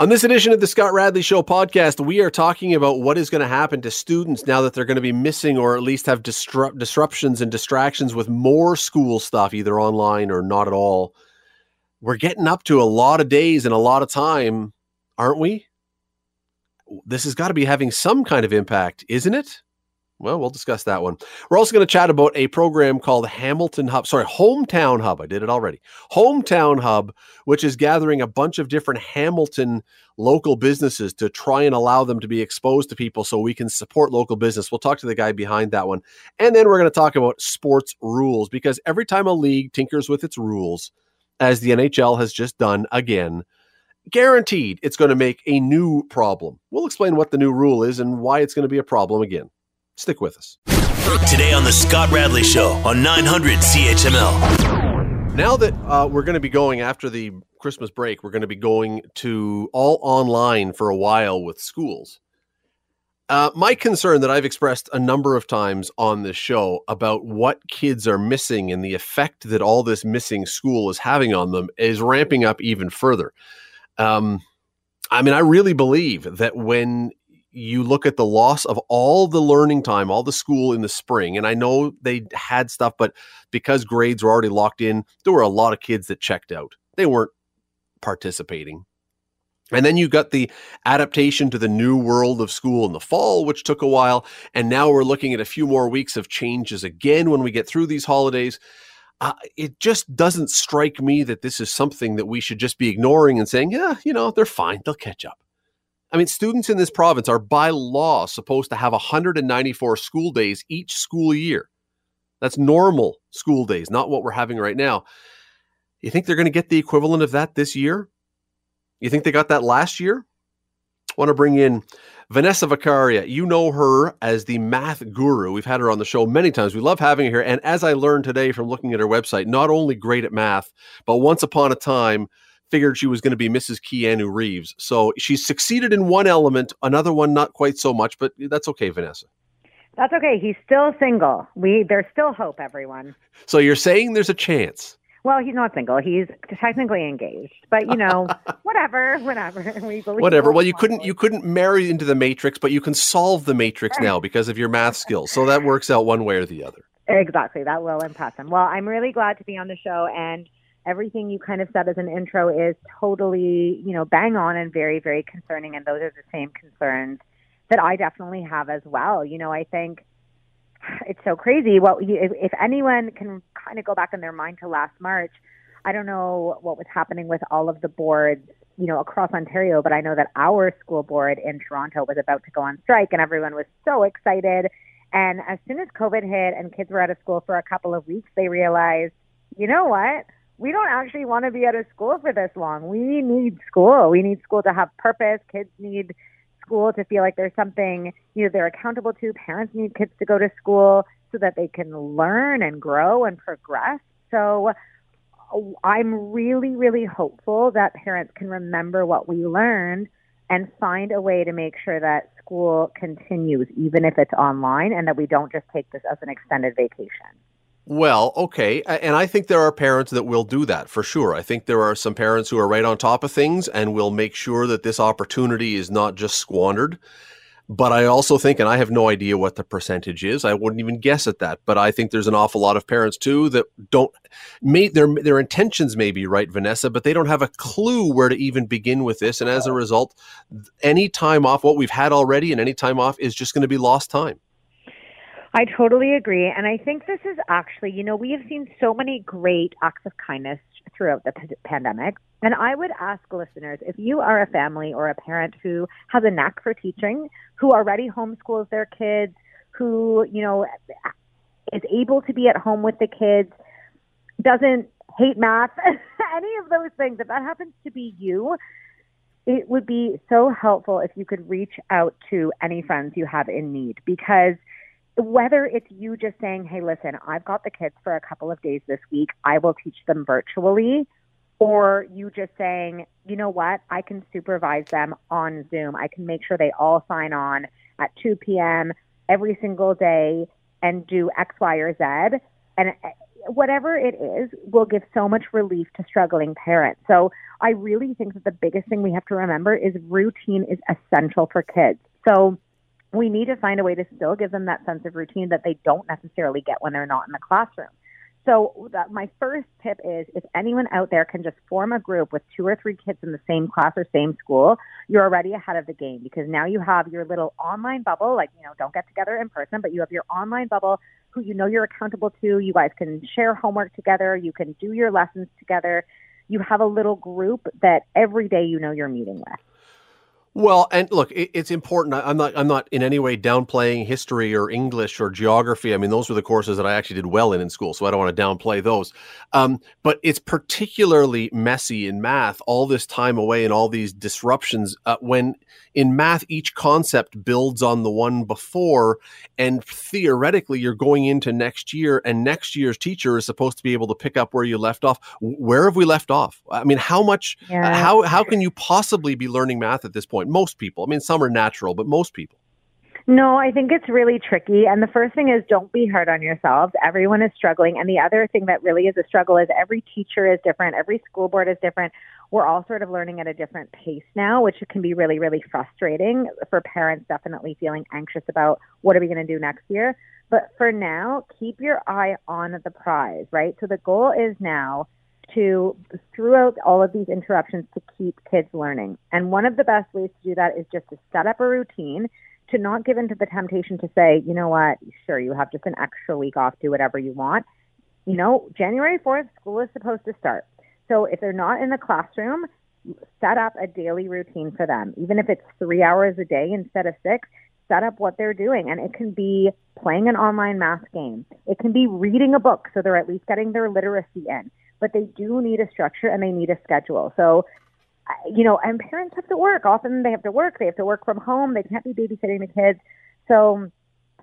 On this edition of the Scott Radley Show podcast, we are talking about what is going to happen to students now that they're going to be missing or at least have disrupt- disruptions and distractions with more school stuff, either online or not at all. We're getting up to a lot of days and a lot of time, aren't we? This has got to be having some kind of impact, isn't it? Well, we'll discuss that one. We're also going to chat about a program called Hamilton Hub, sorry, Hometown Hub. I did it already. Hometown Hub, which is gathering a bunch of different Hamilton local businesses to try and allow them to be exposed to people so we can support local business. We'll talk to the guy behind that one. And then we're going to talk about sports rules because every time a league tinkers with its rules, as the NHL has just done again, guaranteed it's going to make a new problem. We'll explain what the new rule is and why it's going to be a problem again. Stick with us. Today on The Scott Radley Show on 900 CHML. Now that uh, we're going to be going after the Christmas break, we're going to be going to all online for a while with schools. Uh, my concern that I've expressed a number of times on this show about what kids are missing and the effect that all this missing school is having on them is ramping up even further. Um, I mean, I really believe that when you look at the loss of all the learning time, all the school in the spring, and I know they had stuff, but because grades were already locked in, there were a lot of kids that checked out. They weren't participating. And then you got the adaptation to the new world of school in the fall, which took a while. And now we're looking at a few more weeks of changes again when we get through these holidays. Uh, it just doesn't strike me that this is something that we should just be ignoring and saying, yeah, you know, they're fine. They'll catch up. I mean, students in this province are by law supposed to have 194 school days each school year. That's normal school days, not what we're having right now. You think they're going to get the equivalent of that this year? You think they got that last year? I want to bring in Vanessa Vakharia. You know her as the math guru. We've had her on the show many times. We love having her here. And as I learned today from looking at her website, not only great at math, but once upon a time, figured she was going to be Mrs. Keanu Reeves. So she's succeeded in one element, another one not quite so much, but that's okay, Vanessa. That's okay. He's still single. We there's still hope, everyone. So you're saying there's a chance. Well, he's not single. He's technically engaged, but you know, whatever, whatever. We believe whatever. Well, you couldn't you couldn't marry into the matrix, but you can solve the matrix now because of your math skills. So that works out one way or the other. Exactly. That will impress him. Well, I'm really glad to be on the show and everything you kind of said as an intro is totally, you know, bang on and very, very concerning. And those are the same concerns that I definitely have as well. You know, I think it's so crazy. Well, if, if anyone can kind of go back in their mind to last March, I don't know what was happening with all of the boards, you know, across Ontario, but I know that our school board in Toronto was about to go on strike and everyone was so excited. And as soon as COVID hit and kids were out of school for a couple of weeks, they realized, you know what? We don't actually want to be out of school for this long. We need school. We need school to have purpose. Kids need school to feel like there's something you know they're accountable to. Parents need kids to go to school so that they can learn and grow and progress. So I'm really, really hopeful that parents can remember what we learned and find a way to make sure that school continues, even if it's online, and that we don't just take this as an extended vacation. Well, okay. And I think there are parents that will do that for sure. I think there are some parents who are right on top of things and will make sure that this opportunity is not just squandered. But I also think, and I have no idea what the percentage is. I wouldn't even guess at that. But I think there's an awful lot of parents too that don't may their their intentions may be right, Vanessa, but they don't have a clue where to even begin with this. And as a result, any time off, what we've had already, and any time off is just going to be lost time. I totally agree. And I think this is actually, you know, we have seen so many great acts of kindness throughout the p- pandemic. And I would ask listeners if you are a family or a parent who has a knack for teaching, who already homeschools their kids, who, you know, is able to be at home with the kids, doesn't hate math, any of those things, if that happens to be you, it would be so helpful if you could reach out to any friends you have in need because – whether it's you just saying, hey, listen, I've got the kids for a couple of days this week, I will teach them virtually, or you just saying, you know what, I can supervise them on Zoom. I can make sure they all sign on at 2 p.m. every single day and do X, Y, or Z. And uh, whatever it is will give so much relief to struggling parents. So I really think that the biggest thing we have to remember is routine is essential for kids. So we need to find a way to still give them that sense of routine that they don't necessarily get when they're not in the classroom. So my first tip is if anyone out there can just form a group with two or three kids in the same class or same school, you're already ahead of the game because now you have your little online bubble, like, you know, don't get together in person, but you have your online bubble who you know you're accountable to. You guys can share homework together, you can do your lessons together. You have a little group that every day you know you're meeting with. Well, and look, it, it's important. I'm not. I'm not in any way downplaying history or English or geography. I mean, those were the courses that I actually did well in in school, so I don't want to downplay those. Um, but it's particularly messy in math. All this time away and all these disruptions. Uh, when in math, each concept builds on the one before, and theoretically, you're going into next year, and next year's teacher is supposed to be able to pick up where you left off. Where have we left off? I mean, how much? Yeah. How how can you possibly be learning math at this point? Point. Most people. I mean, some are natural, but most people. No, I think it's really tricky. And the first thing is don't be hard on yourselves. Everyone is struggling. And the other thing that really is a struggle is every teacher is different, every school board is different. We're all sort of learning at a different pace now, which can be really, really frustrating for parents, definitely feeling anxious about what are we going to do next year. But for now, keep your eye on the prize, right? So the goal is now to throughout all of these interruptions to keep kids learning. And one of the best ways to do that is just to set up a routine to not give into the temptation to say, you know what, sure, you have just an extra week off, do whatever you want. You know, January 4th, school is supposed to start. So if they're not in the classroom, set up a daily routine for them. Even if it's three hours a day instead of six, set up what they're doing. And it can be playing an online math game. It can be reading a book so they're at least getting their literacy in but they do need a structure and they need a schedule. So, you know, and parents have to work. Often they have to work. They have to work from home. They can't be babysitting the kids. So,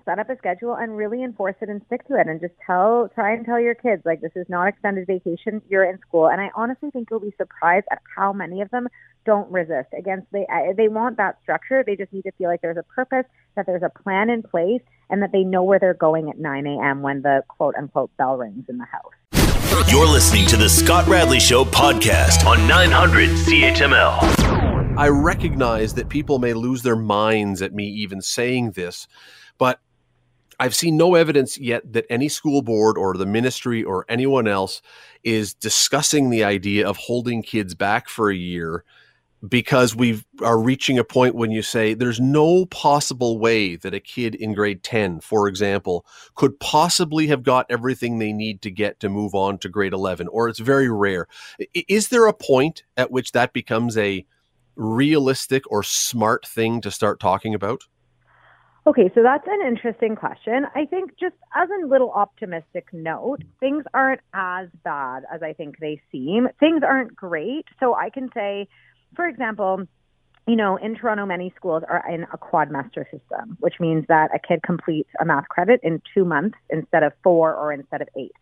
set up a schedule and really enforce it and stick to it and just tell try and tell your kids like this is not extended vacation you're in school and i honestly think you'll be surprised at how many of them don't resist against they they want that structure they just need to feel like there's a purpose that there's a plan in place and that they know where they're going at 9 a.m when the quote unquote bell rings in the house you're listening to the Scott Radley Show podcast on 900 CHML. I recognize that people may lose their minds at me even saying this, but I've seen no evidence yet that any school board or the ministry or anyone else is discussing the idea of holding kids back for a year because we are reaching a point when you say there's no possible way that a kid in grade 10 for example could possibly have got everything they need to get to move on to grade 11 or it's very rare is there a point at which that becomes a realistic or smart thing to start talking about Okay, so that's an interesting question. I think just as a little optimistic note, things aren't as bad as I think they seem. Things aren't great. So I can say for example, you know, in Toronto, many schools are in a quadmester system, which means that a kid completes a math credit in two months instead of four or instead of eight.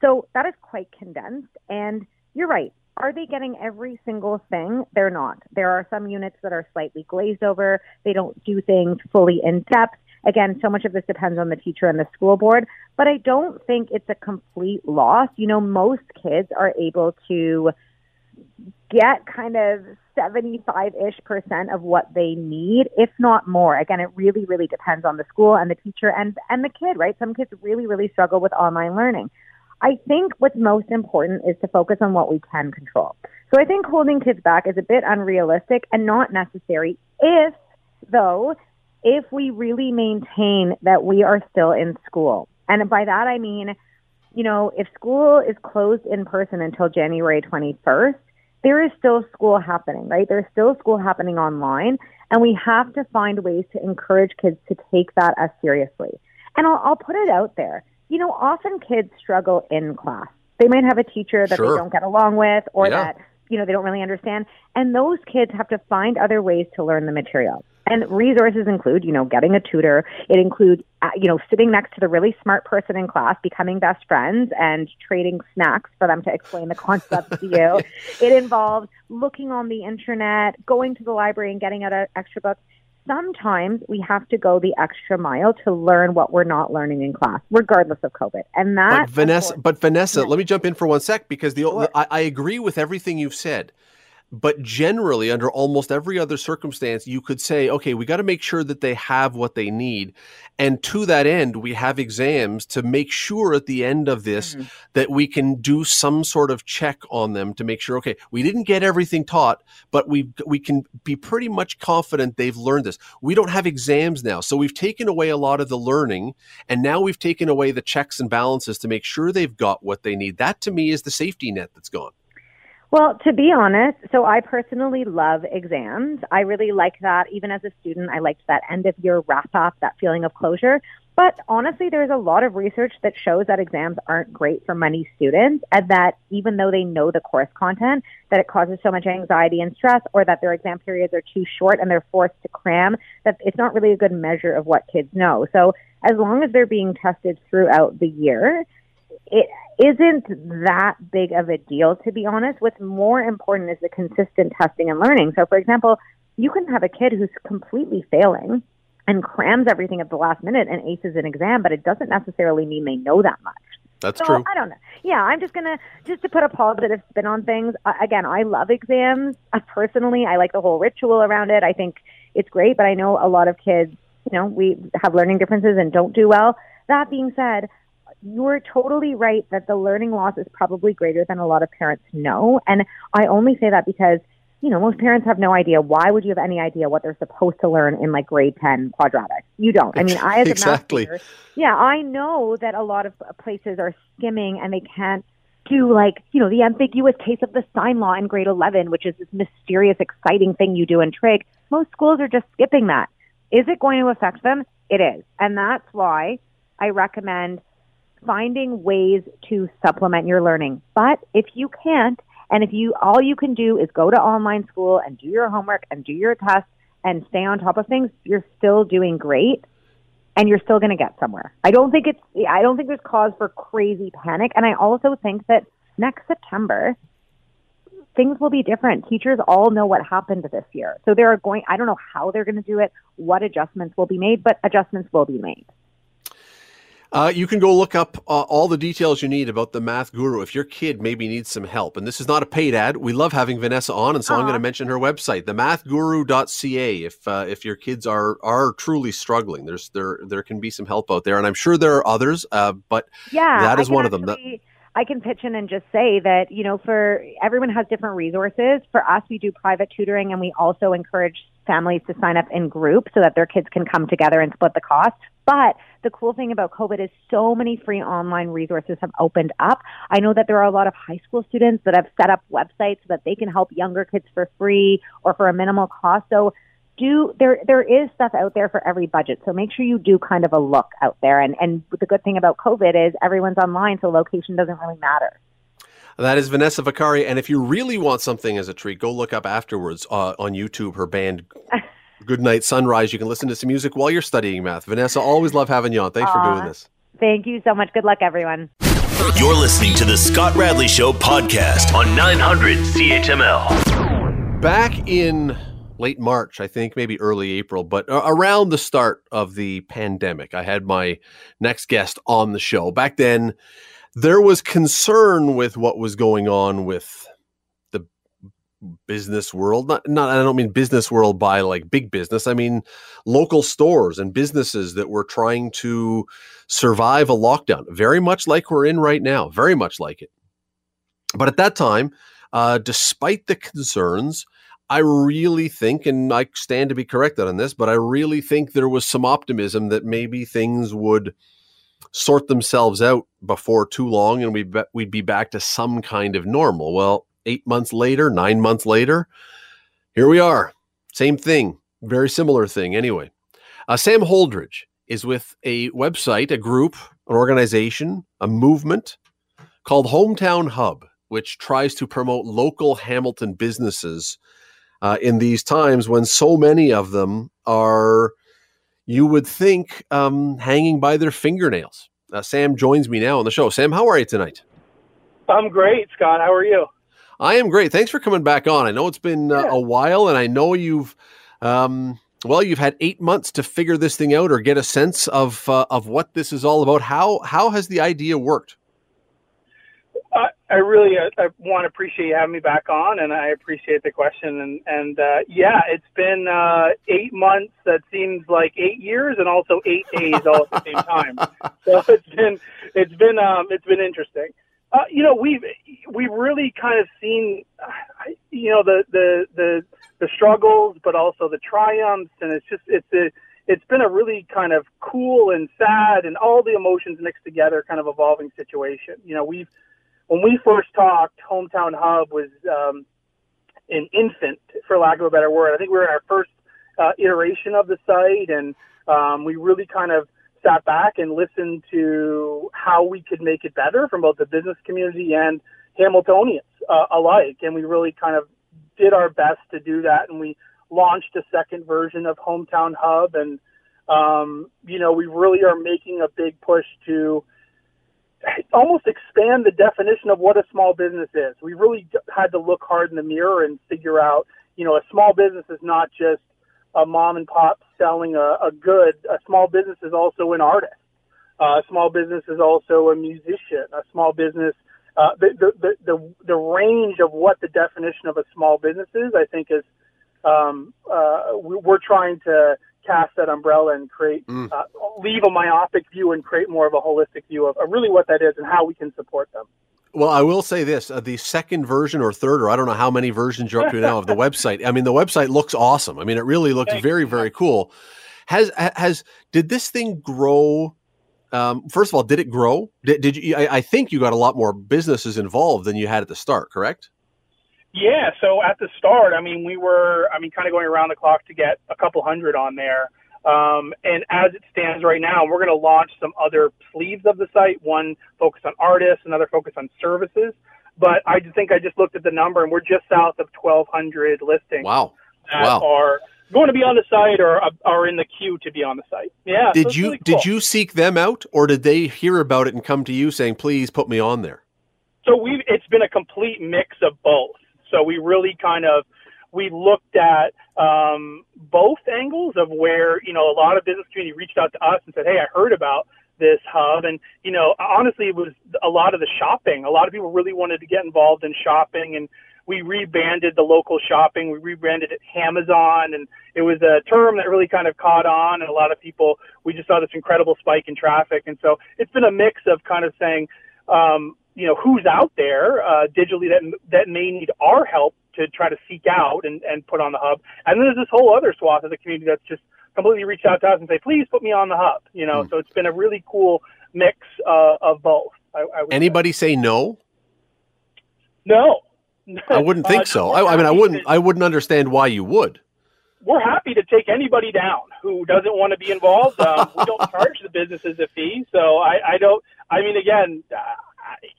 So that is quite condensed. And you're right. Are they getting every single thing? They're not. There are some units that are slightly glazed over. They don't do things fully in depth. Again, so much of this depends on the teacher and the school board, but I don't think it's a complete loss. You know, most kids are able to get kind of 75 ish percent of what they need, if not more. Again, it really, really depends on the school and the teacher and, and the kid, right? Some kids really, really struggle with online learning. I think what's most important is to focus on what we can control. So I think holding kids back is a bit unrealistic and not necessary if, though, if we really maintain that we are still in school. And by that I mean, you know, if school is closed in person until January 21st, there is still school happening, right? There's still school happening online, and we have to find ways to encourage kids to take that as seriously. And I'll, I'll put it out there. You know, often kids struggle in class. They might have a teacher that sure. they don't get along with, or yeah. that you know they don't really understand, and those kids have to find other ways to learn the material. And resources include, you know, getting a tutor. It includes, uh, you know, sitting next to the really smart person in class, becoming best friends, and trading snacks for them to explain the concepts to you. It involves looking on the internet, going to the library and getting out extra books. sometimes we have to go the extra mile to learn what we're not learning in class, regardless of COVID. And that, but Vanessa, but Vanessa, let me jump in for one sec because the I, I agree with everything you've said. But generally, under almost every other circumstance, you could say, okay, we got to make sure that they have what they need. And to that end, we have exams to make sure at the end of this mm-hmm. that we can do some sort of check on them to make sure, okay, we didn't get everything taught, but we we can be pretty much confident they've learned this. We don't have exams now. So we've taken away a lot of the learning and now we've taken away the checks and balances to make sure they've got what they need. That to me is the safety net that's gone. Well, to be honest, so I personally love exams. I really like that. Even as a student, I liked that end of year wrap up, that feeling of closure. But honestly, there's a lot of research that shows that exams aren't great for many students and that even though they know the course content, that it causes so much anxiety and stress or that their exam periods are too short and they're forced to cram, that it's not really a good measure of what kids know. So as long as they're being tested throughout the year, it isn't that big of a deal, to be honest. What's more important is the consistent testing and learning. So, for example, you can have a kid who's completely failing and crams everything at the last minute and aces an exam, but it doesn't necessarily mean they know that much. That's so, true. I don't know. Yeah, I'm just gonna just to put a positive spin on things. Uh, again, I love exams. Uh, personally, I like the whole ritual around it. I think it's great, but I know a lot of kids, you know, we have learning differences and don't do well. That being said, you're totally right that the learning loss is probably greater than a lot of parents know. And I only say that because, you know, most parents have no idea. Why would you have any idea what they're supposed to learn in like grade 10 quadratics? You don't. I mean, I, as a exactly. math teacher, yeah, I know that a lot of places are skimming and they can't do like, you know, the ambiguous case of the sine law in grade 11, which is this mysterious, exciting thing you do in trig. Most schools are just skipping that. Is it going to affect them? It is. And that's why I recommend finding ways to supplement your learning. But if you can't, and if you all you can do is go to online school and do your homework and do your tests and stay on top of things, you're still doing great and you're still going to get somewhere. I don't think it's I don't think there's cause for crazy panic and I also think that next September things will be different. Teachers all know what happened this year. So they're going I don't know how they're going to do it, what adjustments will be made, but adjustments will be made. Uh, you can go look up uh, all the details you need about the Math Guru if your kid maybe needs some help. And this is not a paid ad. We love having Vanessa on, and so Aww. I'm going to mention her website, themathguru.ca. If uh, if your kids are are truly struggling, there's there there can be some help out there, and I'm sure there are others. Uh, but yeah, that is one of them. That, I can pitch in and just say that, you know, for everyone has different resources. For us, we do private tutoring and we also encourage families to sign up in groups so that their kids can come together and split the cost. But the cool thing about COVID is so many free online resources have opened up. I know that there are a lot of high school students that have set up websites so that they can help younger kids for free or for a minimal cost. So do there there is stuff out there for every budget. So make sure you do kind of a look out there. And and the good thing about COVID is everyone's online, so location doesn't really matter. That is Vanessa Vakharia. And if you really want something as a treat, go look up afterwards uh, on YouTube her band Good Night Sunrise. You can listen to some music while you're studying math. Vanessa, always love having you on. Thanks Aww. for doing this. Thank you so much. Good luck, everyone. You're listening to the Scott Radley Show podcast on 900 CHML. Back in late March, I think, maybe early April, but around the start of the pandemic, I had my next guest on the show. Back then, there was concern with what was going on with the business world. Not, not, I don't mean business world by like big business. I mean local stores and businesses that were trying to survive a lockdown, very much like we're in right now, very much like it. But at that time, uh, despite the concerns, I really think, and I stand to be corrected on this, but I really think there was some optimism that maybe things would sort themselves out before too long and we'd, be, we'd be back to some kind of normal. Well, eight months later, nine months later, here we are. Same thing, very similar thing anyway. Uh, Sam Holdridge is with a website, a group, an organization, a movement called Hometown Hub, which tries to promote local Hamilton businesses uh, in these times when so many of them are, you would think, um, hanging by their fingernails. Uh, Sam joins me now on the show. Sam, how are you tonight? I'm great, Scott. How are you? I am great. Thanks for coming back on. I know it's been uh, a while, and I know you've um, Well, you've had eight months to figure this thing out or get a sense of uh, of what this is all about. How how has the idea worked? I, I really uh, I want to appreciate you having me back on, and I appreciate the question. And and uh, yeah, it's been uh, eight months. That seems like eight years, and also eight days all at the same time. So it's been it's been um, it's been interesting. Uh, you know, we've we've really kind of seen, uh, you know, the the the the struggles, but also the triumphs, and it's just it's a it's been a really kind of cool and sad and all the emotions mixed together kind of evolving situation. You know, we've when we first talked, Hometown Hub was um, an infant, for lack of a better word. I think we were in our first uh, iteration of the site, and um, we really kind of sat back and listened to how we could make it better from both the business community and Hamiltonians uh, alike. And we really kind of did our best to do that. And we launched a second version of Hometown Hub. And, um, you know, we really are making a big push to almost expand the definition of what a small business is. We really had to look hard in the mirror and figure out, you know, a small business is not just a mom and pop selling a, a good. A small business is also an artist. Uh, a small business is also a musician. A small business, uh, the, the, the, the range of what the definition of a small business is, I think is, um, uh, we're trying to cast that umbrella and create, mm. uh, leave a myopic view and create more of a holistic view of, of really what that is and how we can support them. Well, I will say this: uh, the second version or third, or I don't know how many versions you're up to now of the website. I mean, the website looks awesome. I mean, it really looks Thanks. very, very cool. Has has did this thing grow? Um, first of all, did it grow? Did, did you? I, I, think you got a lot more businesses involved than you had at the start. Correct? Yeah. So at the start, I mean, we were, I mean, kind of going around the clock to get a couple hundred on there. Um, and as it stands right now, we're going to launch some other sleeves of the site. One focused on artists, another focused on services. But I think I just looked at the number, and we're just south of 1,200 listings. Wow! That wow. are going to be on the site or are in the queue to be on the site. Yeah. Did so you really cool. did you seek them out, or did they hear about it and come to you saying, "Please put me on there"? So we it's been a complete mix of both. So we really kind of we looked at um, both angles of where you know a lot of business community reached out to us and said, "Hey, I heard about this hub," and you know honestly, it was a lot of the shopping. A lot of people really wanted to get involved in shopping, and we rebranded the local shopping. We rebranded it Hamazon, and it was a term that really kind of caught on, and a lot of people we just saw this incredible spike in traffic, and so it's been a mix of kind of saying. Um, you know who's out there uh, digitally that that may need our help to try to seek out and, and put on the hub. And then there's this whole other swath of the community that's just completely reached out to us and say, please put me on the hub. You know, mm. so it's been a really cool mix uh, of both. I, I Anybody say. say no? No. I wouldn't think uh, so. I, I mean, I wouldn't. I wouldn't understand why you would. We're happy to take anybody down who doesn't want to be involved. Um, we don't charge the businesses a fee, so I, I don't. I mean, again,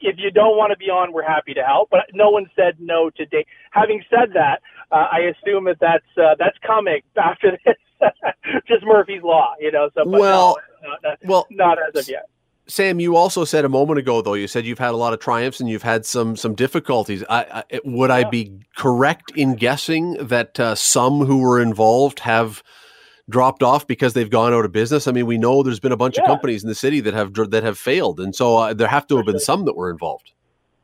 if you don't want to be on, we're happy to help. But no one said no to date. Having said that, uh, I assume that that's uh, that's coming after this. Just Murphy's law, you know. So, well, no, not, well, not as of yet. Sam, you also said a moment ago, though, you said you've had a lot of triumphs and you've had some some difficulties. I, I, would. I be correct in guessing that uh, some who were involved have dropped off because they've gone out of business? I mean, we know there's been a bunch yeah. of companies in the city that have that have failed, and so uh, there have to have been some that were involved.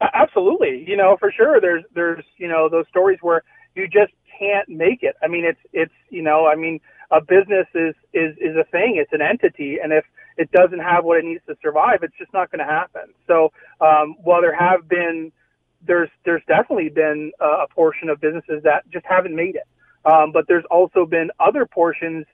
Absolutely, you know, for sure. There's there's you know those stories where you just can't make it. I mean, it's it's you know, I mean, a business is is is a thing. It's an entity, and if it doesn't have what it needs to survive, it's just not going to happen. So um, while there have been there's there's definitely been a portion of businesses that just haven't made it. Um, but there's also been other portions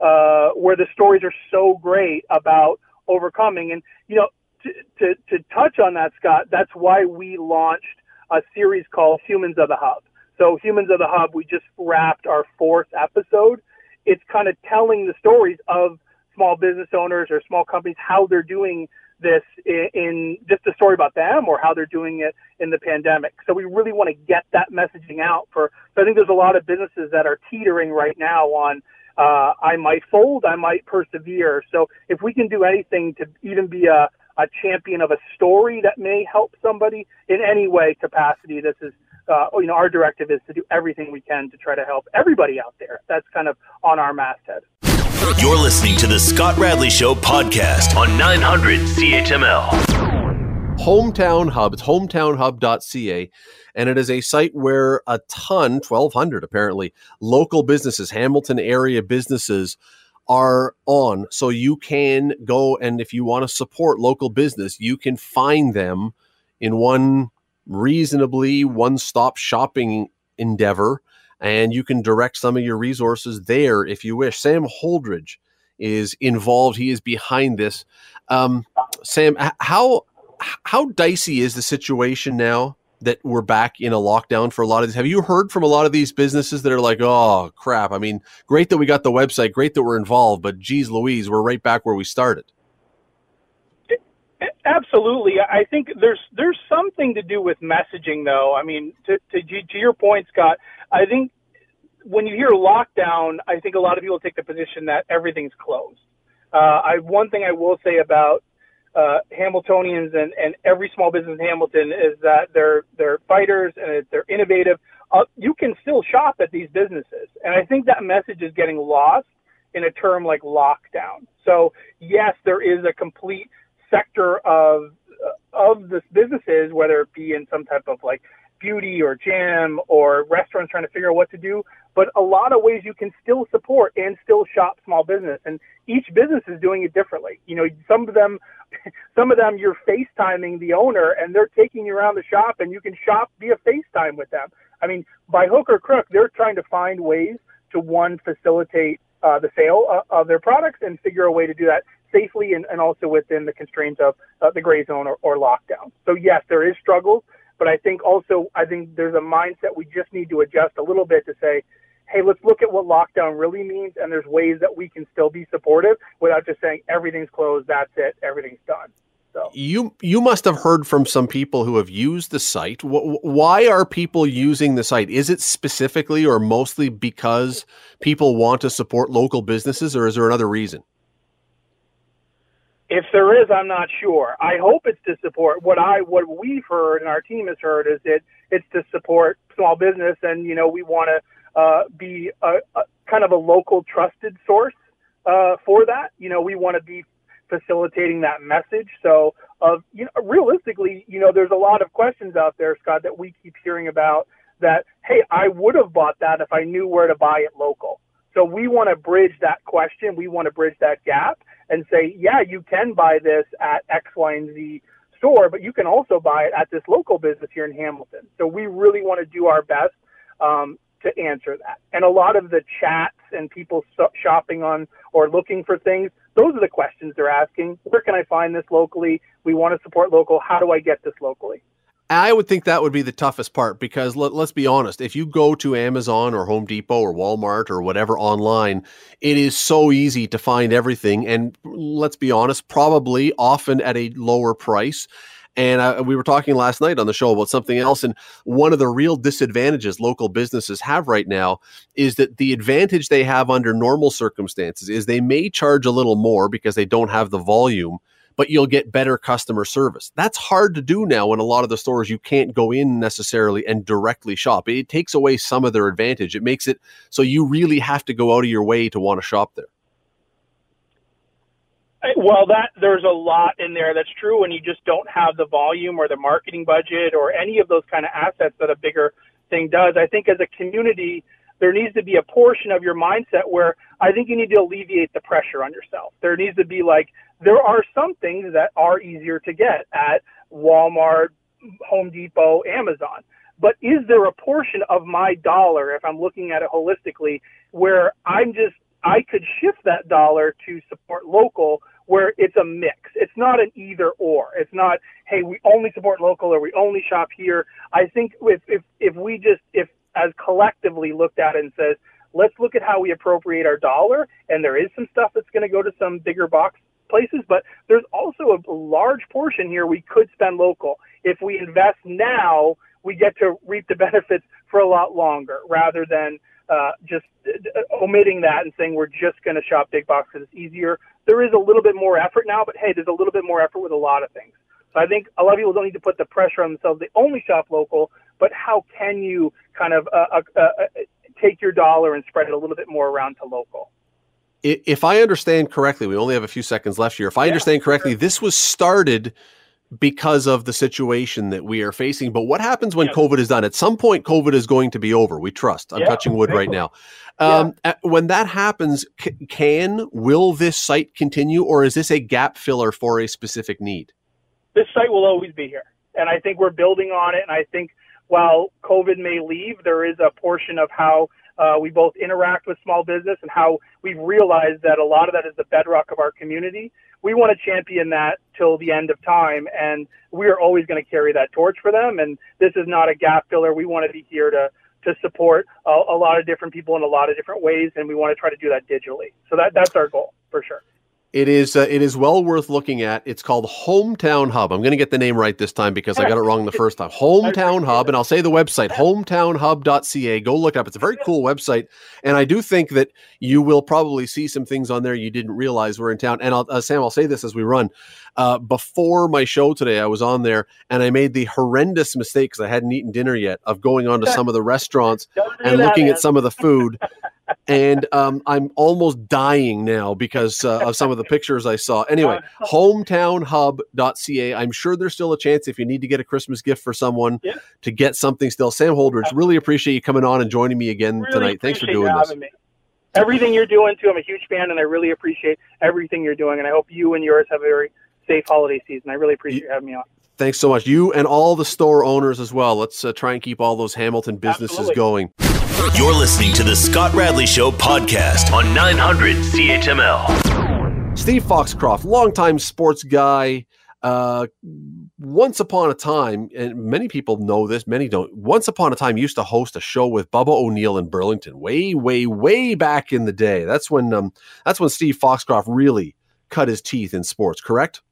uh, where the stories are so great about overcoming. And, you know, to, to, to touch on that, Scott, that's why we launched a series called Humans of the Hub. So Humans of the Hub, we just wrapped our fourth episode. It's kind of telling the stories of small business owners or small companies, how they're doing this in, in, just a story about them or how they're doing it in the pandemic. So we really want to get that messaging out for, so I think there's a lot of businesses that are teetering right now on, uh, I might fold, I might persevere. So if we can do anything to even be a, a champion of a story that may help somebody in any way capacity, this is, uh, you know, our directive is to do everything we can to try to help everybody out there. That's kind of on our masthead. You're listening to the Scott Radley Show podcast on 900 CHML. Hometown Hub. It's hometownhub.ca. And it is a site where a ton, 1,200 apparently, local businesses, Hamilton area businesses, are on. So you can go and if you want to support local business, you can find them in one reasonably one stop shopping endeavor and you can direct some of your resources there if you wish. Sam Holdridge is involved. He is behind this. Um, Sam, how how dicey is the situation now that we're back in a lockdown for a lot of these? Have you heard from a lot of these businesses that are like, "Oh crap"? I mean, great that we got the website, great that we're involved, but geez, Louise, we're right back where we started. Absolutely, I think there's there's something to do with messaging, though. I mean, to to, to your point, Scott, I think when you hear lockdown, I think a lot of people take the position that everything's closed. Uh, I one thing I will say about uh, Hamiltonians and, and every small business in Hamilton is that they're they're fighters and they're innovative. Uh, you can still shop at these businesses, and I think that message is getting lost in a term like lockdown. So yes, there is a complete sector of of the businesses, whether it be in some type of like beauty or gym or restaurants trying to figure out what to do. But a lot of ways you can still support and still shop small business, and each business is doing it differently. You know, some of them, some of them you're FaceTiming the owner, and they're taking you around the shop, and you can shop via FaceTime with them. I mean, by hook or crook, they're trying to find ways to one facilitate uh, the sale uh, of their products and figure a way to do that safely and, and also within the constraints of uh, the gray zone or, or lockdown. So yes, there is struggles, but I think also I think there's a mindset we just need to adjust a little bit to say, hey, let's look at what lockdown really means, and there's ways that we can still be supportive without just saying everything's closed, that's it, everything's done. So you you must have heard from some people who have used the site. Why are people using the site? Is it specifically or mostly because people want to support local businesses, or is there another reason? If there is, I'm not sure. I hope it's to support what I what we've heard and our team has heard is that it's to support small business, and you know we want to uh, be a, a, kind of a local trusted source uh, for that. You know we want to be facilitating that message. So of you know realistically, you know there's a lot of questions out there, Scott, that we keep hearing about. That hey, I would have bought that if I knew where to buy it local. So we want to bridge that question. We want to bridge that gap and say, yeah, you can buy this at X, Y, and Z store, but you can also buy it at this local business here in Hamilton. So we really want to do our best um, to answer that. And a lot of the chats and people shopping on or looking for things, those are the questions they're asking. Where can I find this locally? We want to support local. How do I get this locally? I would think that would be the toughest part because let, us be honest, if you go to Amazon or Home Depot or Walmart or whatever online, it is so easy to find everything. And let's be honest, probably often at a lower price. And uh, we were talking last night on the show about something else. And one of the real disadvantages local businesses have right now is that the advantage they have under normal circumstances is they may charge a little more because they don't have the volume but you'll get better customer service. That's hard to do now in a lot of the stores. You can't go in necessarily and directly shop. It takes away some of their advantage. It makes it so you really have to go out of your way to want to shop there. Well, that there's a lot in there that's true when you just don't have the volume or the marketing budget or any of those kind of assets that a bigger thing does. I think as a community, there needs to be a portion of your mindset where I think you need to alleviate the pressure on yourself. There needs to be like, there are some things that are easier to get at Walmart, Home Depot, Amazon. But is there a portion of my dollar, if I'm looking at it holistically, where I'm just, I could shift that dollar to support local where it's a mix. It's not an either or. It's not, hey, we only support local or we only shop here. I think if, if, if we just, if as collectively looked at and says, let's look at how we appropriate our dollar. And there is some stuff that's going to go to some bigger box places, but there's also a large portion here we could spend local. If we invest now, we get to reap the benefits for a lot longer rather than uh, just omitting that and saying we're just going to shop big box because it's easier. There is a little bit more effort now, but hey, there's a little bit more effort with a lot of things. So I think a lot of people don't need to put the pressure on themselves. They only shop local, but how can you kind of uh, uh, uh, take your dollar and spread it a little bit more around to local. If I understand correctly, we only have a few seconds left here. If I yeah, understand correctly, sure. this was started because of the situation that we are facing. But what happens when COVID is done? At some point, COVID is going to be over. We trust. I'm yeah, touching wood right now. Um, yeah. When that happens, c- can, will this site continue, or is this a gap filler for a specific need? This site will always be here. And I think we're building on it. And I think while COVID may leave, there is a portion of how uh, we both interact with small business and how we've realized that a lot of that is the bedrock of our community we want to champion that till the end of time, and we are always going to carry that torch for them. And this is not a gap filler. We want to be here to to support a, a lot of different people in a lot of different ways, and we want to try to do that digitally. So that that's our goal for sure. It is uh, it is well worth looking at. It's called Hometown Hub. I'm going to get the name right this time because I got it wrong the first time. Hometown Hub, and I'll say the website hometownhub.ca. Go look up. It's a very cool website, and I do think that you will probably see some things on there you didn't realize were in town. And I'll, uh, Sam, I'll say this as we run. Uh, before my show today, I was on there and I made the horrendous mistake because I hadn't eaten dinner yet of going on to some of the restaurants and looking man. at some of the food and um, I'm almost dying now because uh, of some of the pictures I saw. Anyway, hometownhub.ca. I'm sure there's still a chance if you need to get a Christmas gift for someone yeah. to get something still. Sam Holdridge, really appreciate you coming on and joining me again really tonight. Thanks for doing this. Me. Everything you're doing too. I'm a huge fan, and I really appreciate everything you're doing. And I hope you and yours have a very safe holiday season. I really appreciate you, having me on. Thanks so much. You and all the store owners as well. Let's uh, try and keep all those Hamilton businesses Absolutely. going. You're listening to the Scott Radley Show podcast on 900 CHML. Steve Foxcroft, longtime sports guy. Uh, once upon a time, and many people know this, many don't. Once upon a time, used to host a show with Bubba O'Neill in Burlington, way, way, way back in the day. That's when, um, that's when Steve Foxcroft really cut his teeth in sports. Correct?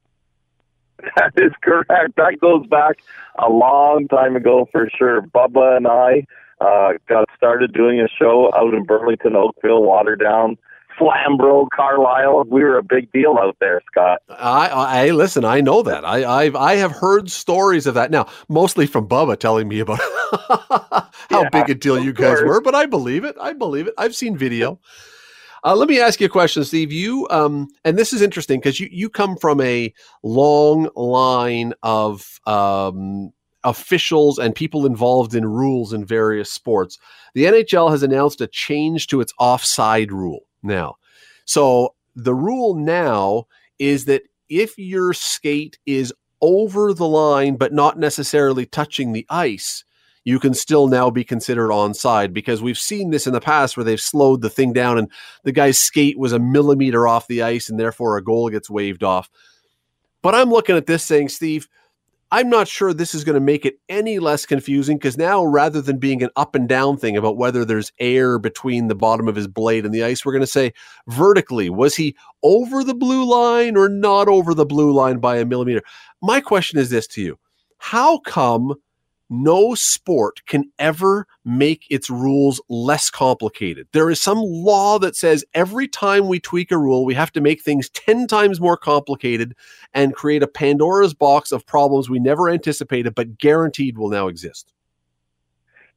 That is correct. That goes back a long time ago for sure. Bubba and I uh, got started doing a show out in Burlington, Oakville, Waterdown, Flamborough, Carlisle. We were a big deal out there, Scott. I, I listen. I know that. I, I've I have heard stories of that now, mostly from Bubba telling me about how yeah, big a deal you guys course. were. But I believe it. I believe it. I've seen video. Uh, let me ask you a question, Steve. You um, and this is interesting because you you come from a long line of um, officials and people involved in rules in various sports. The NHL has announced a change to its offside rule now. So the rule now is that if your skate is over the line but not necessarily touching the ice, you can still now be considered onside because we've seen this in the past where they've slowed the thing down and the guy's skate was a millimeter off the ice and therefore a goal gets waved off. But I'm looking at this saying, Steve, I'm not sure this is going to make it any less confusing because now, rather than being an up and down thing about whether there's air between the bottom of his blade and the ice, we're going to say vertically, was he over the blue line or not over the blue line by a millimeter? My question is this to you How come no sport can ever make its rules less complicated. There is some law that says every time we tweak a rule, we have to make things 10 times more complicated and create a Pandora's box of problems we never anticipated but guaranteed will now exist.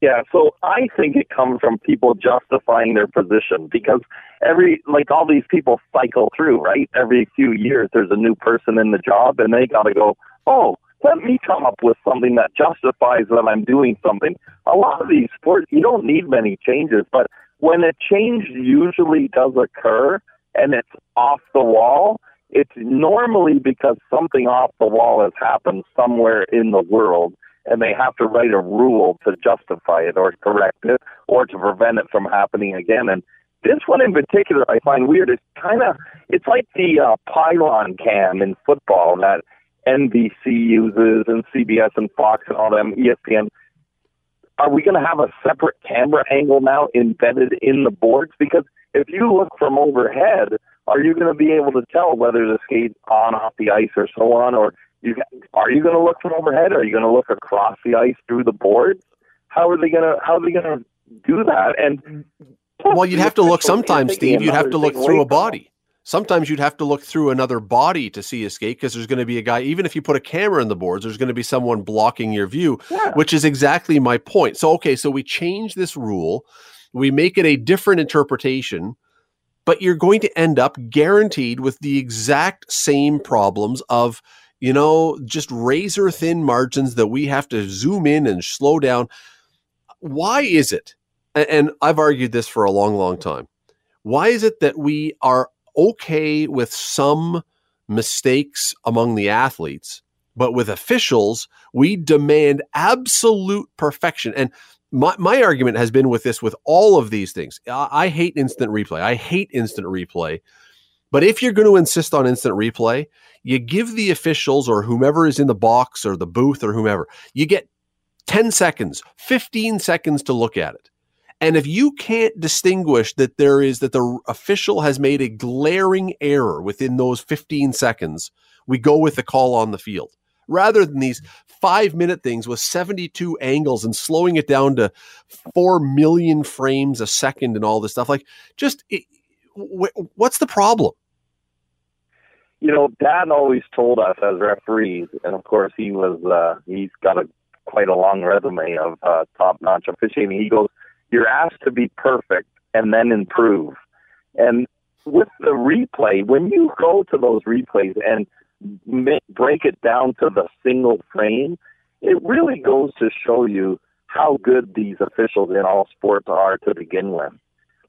Yeah, so I think it comes from people justifying their position because every, like all these people cycle through, right? Every few years there's a new person in the job and they got to go, oh, let me come up with something that justifies that I'm doing something. A lot of these sports, you don't need many changes, but when a change usually does occur and it's off the wall, it's normally because something off the wall has happened somewhere in the world and they have to write a rule to justify it or correct it or to prevent it from happening again. And this one in particular I find weird. It's kind of, it's like the uh, pylon cam in football that NBC uses and CBS and Fox and all them, ESPN. Are we going to have a separate camera angle now embedded in the boards? Because if you look from overhead, are you going to be able to tell whether the skate's on off the ice or so on? Or you, are you going to look from overhead? Are you going to look across the ice through the boards? How are they going to How are they going to do that? And well, you'd have to look sometimes, Steve. You'd have to look through a body sometimes you'd have to look through another body to see a skate because there's going to be a guy even if you put a camera in the boards there's going to be someone blocking your view yeah. which is exactly my point so okay so we change this rule we make it a different interpretation, but you're going to end up guaranteed with the exact same problems of, you know, just razor thin margins that we have to zoom in and slow down. Why is it? And I've argued this for a long, long time. Why is it that we are okay with some mistakes among the athletes, but with officials, we demand absolute perfection. And my, my argument has been with this with all of these things. I, I hate instant replay. I hate instant replay. But if you're going to insist on instant replay, you give the officials or whomever is in the box or the booth or whomever, you get 10 seconds, 15 seconds to look at it. And if you can't distinguish that there is that the official has made a glaring error within those 15 seconds, we go with the call on the field rather than these five minute things with 72 angles and slowing it down to 4 million frames a second and all this stuff. Like, just it, what's the problem? You know, Dad always told us as referees, and of course he was, uh, he's got a quite a long resume of uh, top notch officiating. He goes, You're asked to be perfect and then improve. And with the replay, when you go to those replays and make, break it down to the single frame, it really goes to show you how good these officials in all sports are to begin with.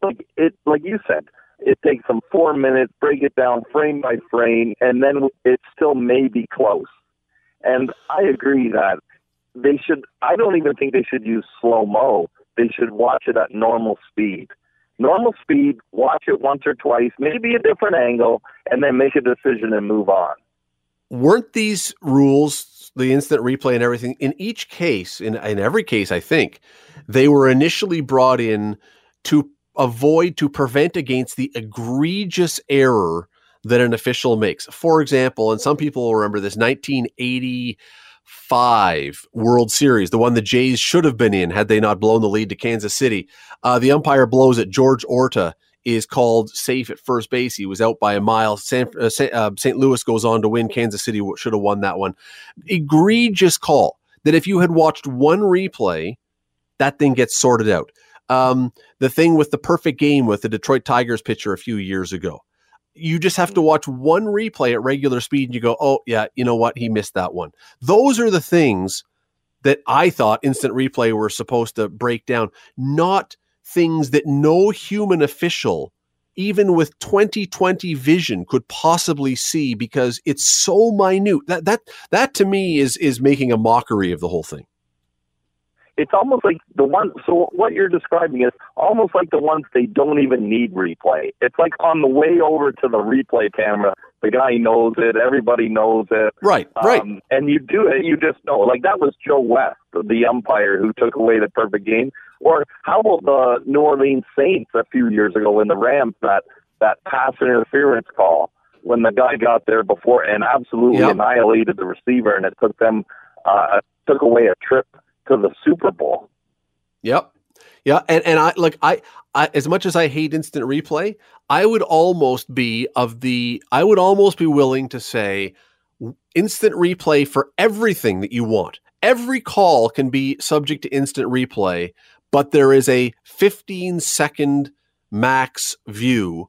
Like it, like you said, it takes them four minutes, break it down frame by frame, and then it still may be close. And I agree that they should. I don't even think they should use slow mo. They should watch it at normal speed. Normal speed, watch it once or twice, maybe a different angle, and then make a decision and move on weren't these rules, the instant replay and everything, in each case, in, in every case, I think, they were initially brought in to avoid, to prevent against the egregious error that an official makes. For example, and some people remember this 1985 World Series, the one the Jays should have been in had they not blown the lead to Kansas City. Uh, the umpire blows at George Orta is called safe at first base. He was out by a mile. San, uh, St. Uh, Louis goes on to win. Kansas City should have won that one. Egregious call that if you had watched one replay, that thing gets sorted out. Um, the thing with the perfect game with the Detroit Tigers pitcher a few years ago. You just have to mm. watch one replay at regular speed and you go, oh, yeah, you know what? He missed that one. Those are the things that I thought instant replay were supposed to break down, not things that no human official, even with 2020 vision, could possibly see because it's so minute. That that that to me is is making a mockery of the whole thing. It's almost like the one. So what you're describing is almost like the ones they don't even need replay. It's like on the way over to the replay camera, the guy knows it. Everybody knows it. Right, right. Um, and you do it, you just know. Like that was Joe West, the umpire who took away the perfect game. Or how about the New Orleans Saints a few years ago in the Rams that that pass interference call when the guy got there before and absolutely yep. annihilated the receiver, and it took them uh, took away a trip to the Super Bowl. Yep. Yeah, and, and I like I, I as much as I hate instant replay, I would almost be of the I would almost be willing to say instant replay for everything that you want. Every call can be subject to instant replay, but there is a 15 second max view.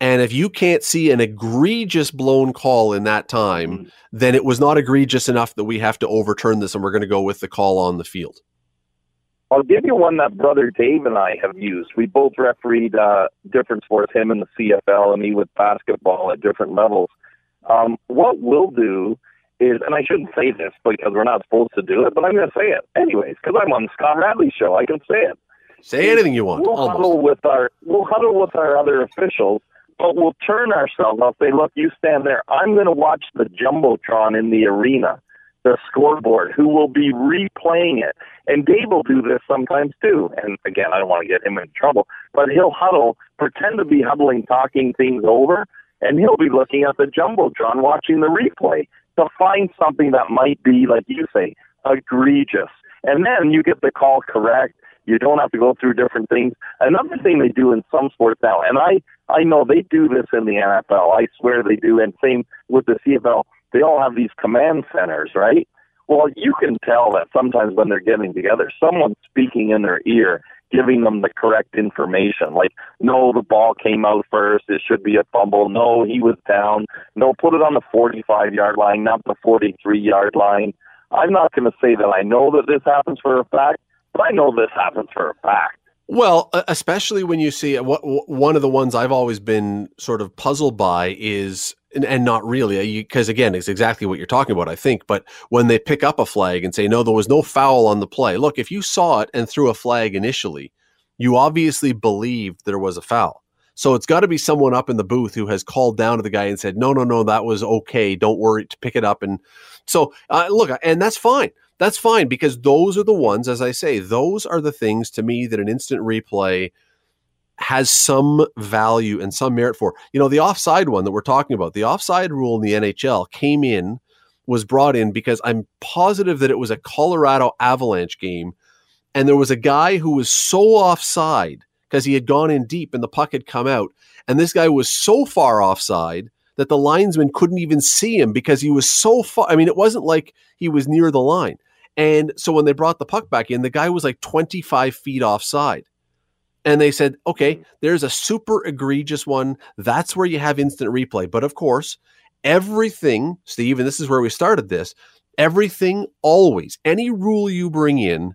And if you can't see an egregious blown call in that time, mm-hmm. then it was not egregious enough that we have to overturn this and we're going to go with the call on the field. I'll give you one that brother Dave and I have used. We both refereed uh, different sports, him in the CFL and me with basketball at different levels. Um, what we'll do is, and I shouldn't say this because we're not supposed to do it, but I'm going to say it anyways because I'm on the Scott Radley show. I can say it. Say anything you want. We'll almost. huddle with our we'll huddle with our other officials, but we'll turn ourselves. I'll say, look, you stand there. I'm going to watch the jumbotron in the arena, the scoreboard. Who will be replaying it? And Dave will do this sometimes too. And again, I don't want to get him in trouble, but he'll huddle, pretend to be huddling, talking things over, and he'll be looking at the jumbotron, watching the replay to find something that might be, like you say, egregious. And then you get the call correct. You don't have to go through different things. Another thing they do in some sports now, and I, I know they do this in the NFL. I swear they do. And same with the CFL. They all have these command centers, right? Well, you can tell that sometimes when they're getting together, someone's speaking in their ear giving them the correct information. Like, no, the ball came out first. It should be a fumble. No, he was down. No, put it on the 45 yard line, not the 43 yard line. I'm not going to say that I know that this happens for a fact, but I know this happens for a fact. Well, especially when you see uh, what one of the ones I've always been sort of puzzled by is and, and not really uh, because again it's exactly what you're talking about i think but when they pick up a flag and say no there was no foul on the play look if you saw it and threw a flag initially you obviously believed there was a foul so it's got to be someone up in the booth who has called down to the guy and said no no no that was okay don't worry to pick it up and so uh, look and that's fine that's fine because those are the ones, as I say, those are the things to me that an instant replay has some value and some merit for. You know, the offside one that we're talking about, the offside rule in the NHL came in, was brought in because I'm positive that it was a Colorado Avalanche game. And there was a guy who was so offside because he had gone in deep and the puck had come out. And this guy was so far offside that the linesman couldn't even see him because he was so far. I mean, it wasn't like he was near the line. And so when they brought the puck back in, the guy was like 25 feet offside. And they said, okay, hmm. there's a super egregious one. That's where you have instant replay. But of course, everything, Steve, and this is where we started this, everything always, any rule you bring in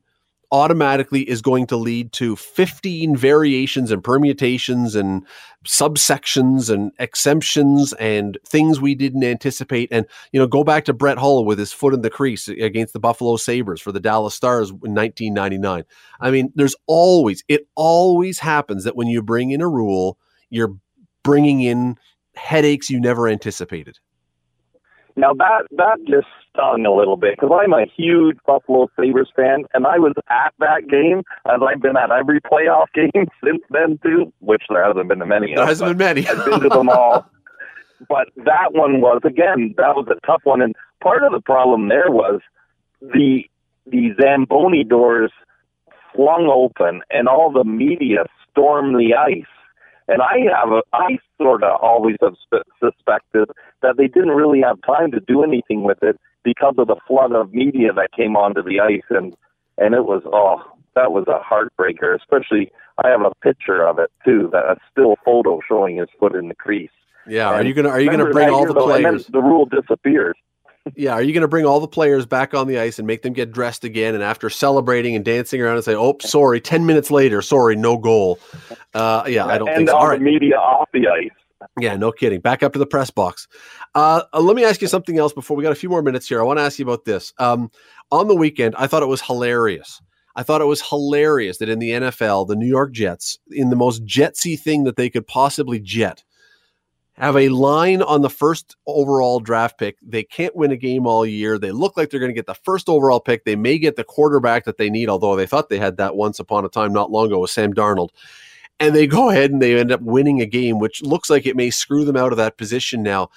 automatically is going to lead to 15 variations and permutations and subsections and exemptions and things we didn't anticipate. And, you know, go back to Brett Hull with his foot in the crease against the Buffalo Sabres for the Dallas Stars in 1999. I mean, there's always, it always happens that when you bring in a rule, you're bringing in headaches you never anticipated. Now that that just stung a little bit because I'm a huge Buffalo Sabres fan, and I was at that game as I've been at every playoff game since then too, which there hasn't been many. There hasn't been many. I've been to them all, but that one was again that was a tough one, and part of the problem there was the the Zamboni doors flung open, and all the media stormed the ice and I have a, I sort of always have suspected that they didn't really have time to do anything with it because of the flood of media that came onto the ice, and and it was oh that was a heartbreaker. Especially I have a picture of it too, that a still photo showing his foot in the crease. Yeah, and are you gonna are you gonna bring all the players? The rule disappears yeah, are you going to bring all the players back on the ice and make them get dressed again? And after celebrating and dancing around and say, "Oh, sorry," ten minutes later, sorry, no goal. Uh, yeah, I don't and think so. all right. media off the ice. Yeah, no kidding. Back up to the press box. Uh, uh, let me ask you something else before we got a few more minutes here. I want to ask you about this. Um, on the weekend, I thought it was hilarious. I thought it was hilarious that in the NFL, the New York Jets, in the most jetsy thing that they could possibly jet, have a line on the first overall draft pick. They can't win a game all year. They look like they're going to get the first overall pick. They may get the quarterback that they need, although they thought they had that once upon a time not long ago with Sam Darnold. And they go ahead and they end up winning a game, which looks like it may screw them out of that position now.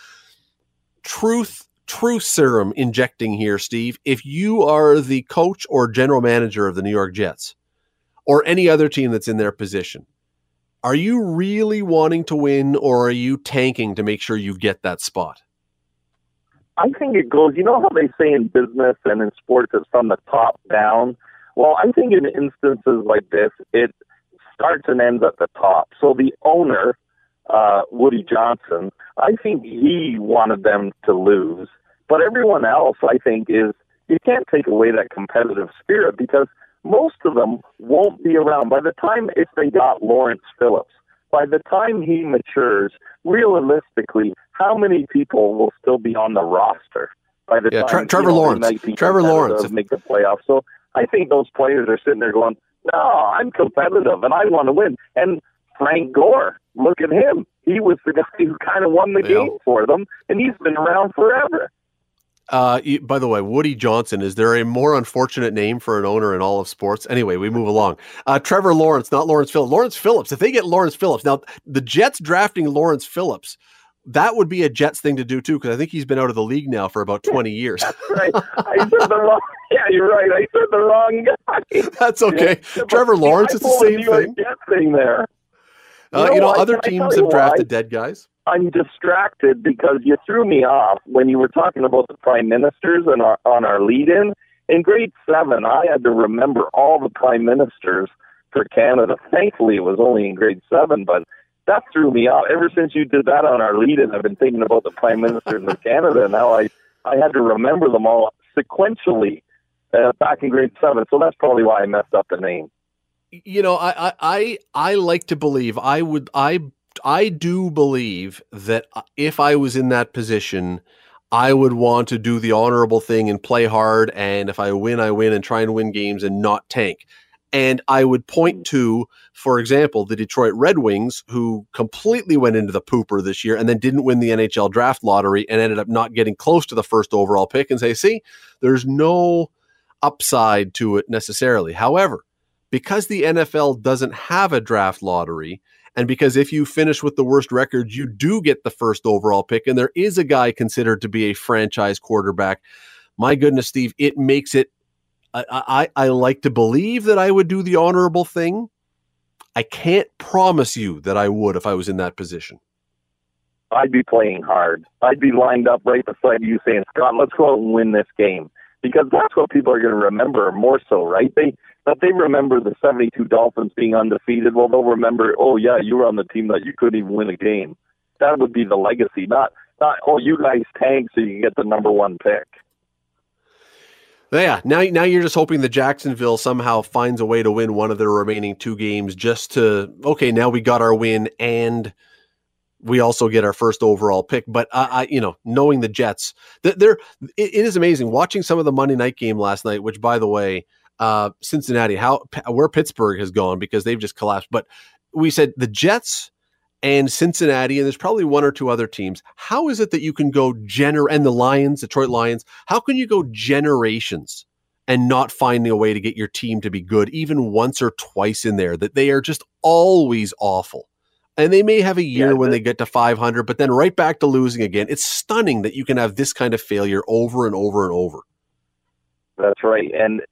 Truth, truth serum injecting here, Steve. If you are the coach or general manager of the New York Jets or any other team that's in their position, are you really wanting to win or are you tanking to make sure you get that spot? I think it goes, you know how they say in business and in sports it's from the top down? Well, I think in instances like this, it starts and ends at the top. So the owner, uh, Woody Johnson, I think he wanted them to lose. But everyone else, I think, is you can't take away that competitive spirit because – most of them won't be around. By the time, if they got Lawrence Phillips, by the time he matures, realistically, how many people will still be on the roster by the yeah, time Trevor Lawrence, Trevor Lawrence make the playoffs? So I think those players are sitting there going, "No, I'm competitive and I want to win." And Frank Gore, look at him. He was the guy who kind of won the yeah. game for them, and he's been around forever. Uh, by the way, Woody Johnson, is there a more unfortunate name for an owner in all of sports? Anyway, we move along. Uh, Trevor Lawrence, not Lawrence Phillips. Lawrence Phillips, if they get Lawrence Phillips, now the Jets drafting Lawrence Phillips, that would be a Jets thing to do too, because I think he's been out of the league now for about 20 years. Right. I said the wrong, yeah, you're right. I said the wrong guy. That's okay. Yeah. Trevor Lawrence, it's the same thing. Jets thing there. Uh, you know, you know other teams have drafted dead guys. I'm distracted because you threw me off when you were talking about the prime ministers and on our lead-in. In grade seven, I had to remember all the prime ministers for Canada. Thankfully, it was only in grade seven, but that threw me off. Ever since you did that on our lead, and I've been thinking about the prime ministers of Canada, and now I I had to remember them all sequentially uh, back in grade seven. So that's probably why I messed up the name. You know, I I I like to believe I would I I do believe that if I was in that position, I would want to do the honorable thing and play hard. And if I win, I win and try and win games and not tank. And I would point mm. to, for example, the Detroit Red Wings, who completely went into the pooper this year and then didn't win the NHL draft lottery and ended up not getting close to the first overall pick and say, see, there's no upside to it necessarily. However, because the NFL doesn't have a draft lottery, and because if you finish with the worst record, you do get the first overall pick, and there is a guy considered to be a franchise quarterback. My goodness, Steve, it makes it. I, I, like to believe that I would do the honorable thing. I can't promise you that I would if I was in that position. I'd be playing hard. I'd be lined up right beside you saying, Scott, let's go out and win this game. Because that's what people are going to remember more so, right? They but they remember the 72 Dolphins being undefeated. Well, they'll remember, oh, yeah, you were on the team that you couldn't even win a game. That would be the legacy, not, not oh, you guys tanked so you get the number one pick. Yeah, now now you're just hoping that Jacksonville somehow finds a way to win one of their remaining two games just to okay, now we got our win and we also get our first overall pick. But I, I you know, knowing the Jets, they're, it, it is amazing watching some of the Monday night game last night. Which, by the way, uh, Cincinnati, how where Pittsburgh has gone because they've just collapsed. But we said the Jets and Cincinnati, and there's probably one or two other teams. How is it that you can go gener and the Lions, Detroit Lions? How can you go generations and not finding a way to get your team to be good, even once or twice in there? That they are just always awful. And they may have a year yeah, when they get to 500, but then right back to losing again. It's stunning that you can have this kind of failure over and over and over. That's right. And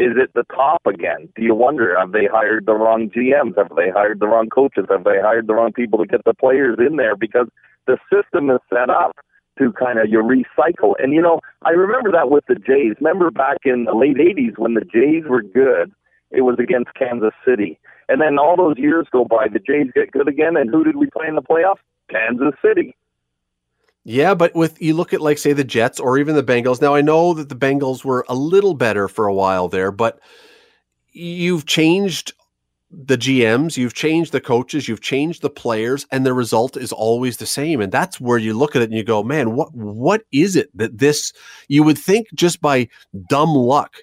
is it the top again? Do you wonder have they hired the wrong GMs? Have they hired the wrong coaches? Have they hired the wrong people to get the players in there? Because the system is set up to kind of you recycle. And you know, I remember that with the Jays. Remember back in the late '80s when the Jays were good, it was against Kansas City. And then all those years go by, the Jays get good again, and who did we play in the playoffs? Kansas City. Yeah, but with you look at like say the Jets or even the Bengals. Now I know that the Bengals were a little better for a while there, but you've changed the GMs, you've changed the coaches, you've changed the players, and the result is always the same. And that's where you look at it and you go, man, what what is it that this you would think just by dumb luck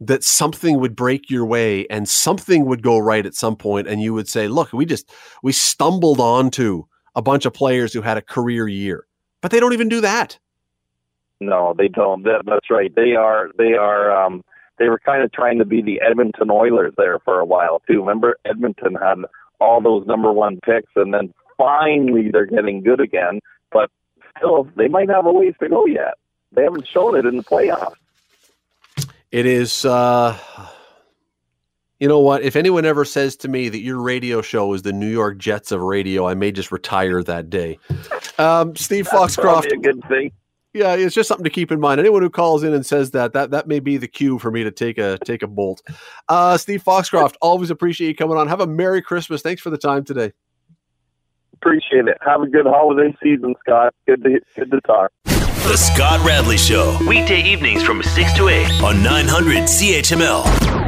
that something would break your way and something would go right at some point, and you would say, look, we just we stumbled onto a bunch of players who had a career year but they don't even do that. No, they don't. That, that's right. They are. They are. Um, they were kind of trying to be the Edmonton Oilers there for a while too. Remember, Edmonton had all those number one picks, and then finally they're getting good again. But still, they might have a ways to go yet. They haven't shown it in the playoffs. It is. Uh, you know what? If anyone ever says to me that your radio show is the New York Jets of radio, I may just retire that day. Um, Steve Foxcroft. a good thing. Yeah, it's just something to keep in mind. Anyone who calls in and says that, that that may be the cue for me to take a take a bolt. Uh, Steve Foxcroft, always appreciate you coming on. Have a Merry Christmas. Thanks for the time today. Appreciate it. Have a good holiday season, Scott. Good to good to talk. The Scott Radley Show, weekday evenings from six to eight on nine hundred CHML.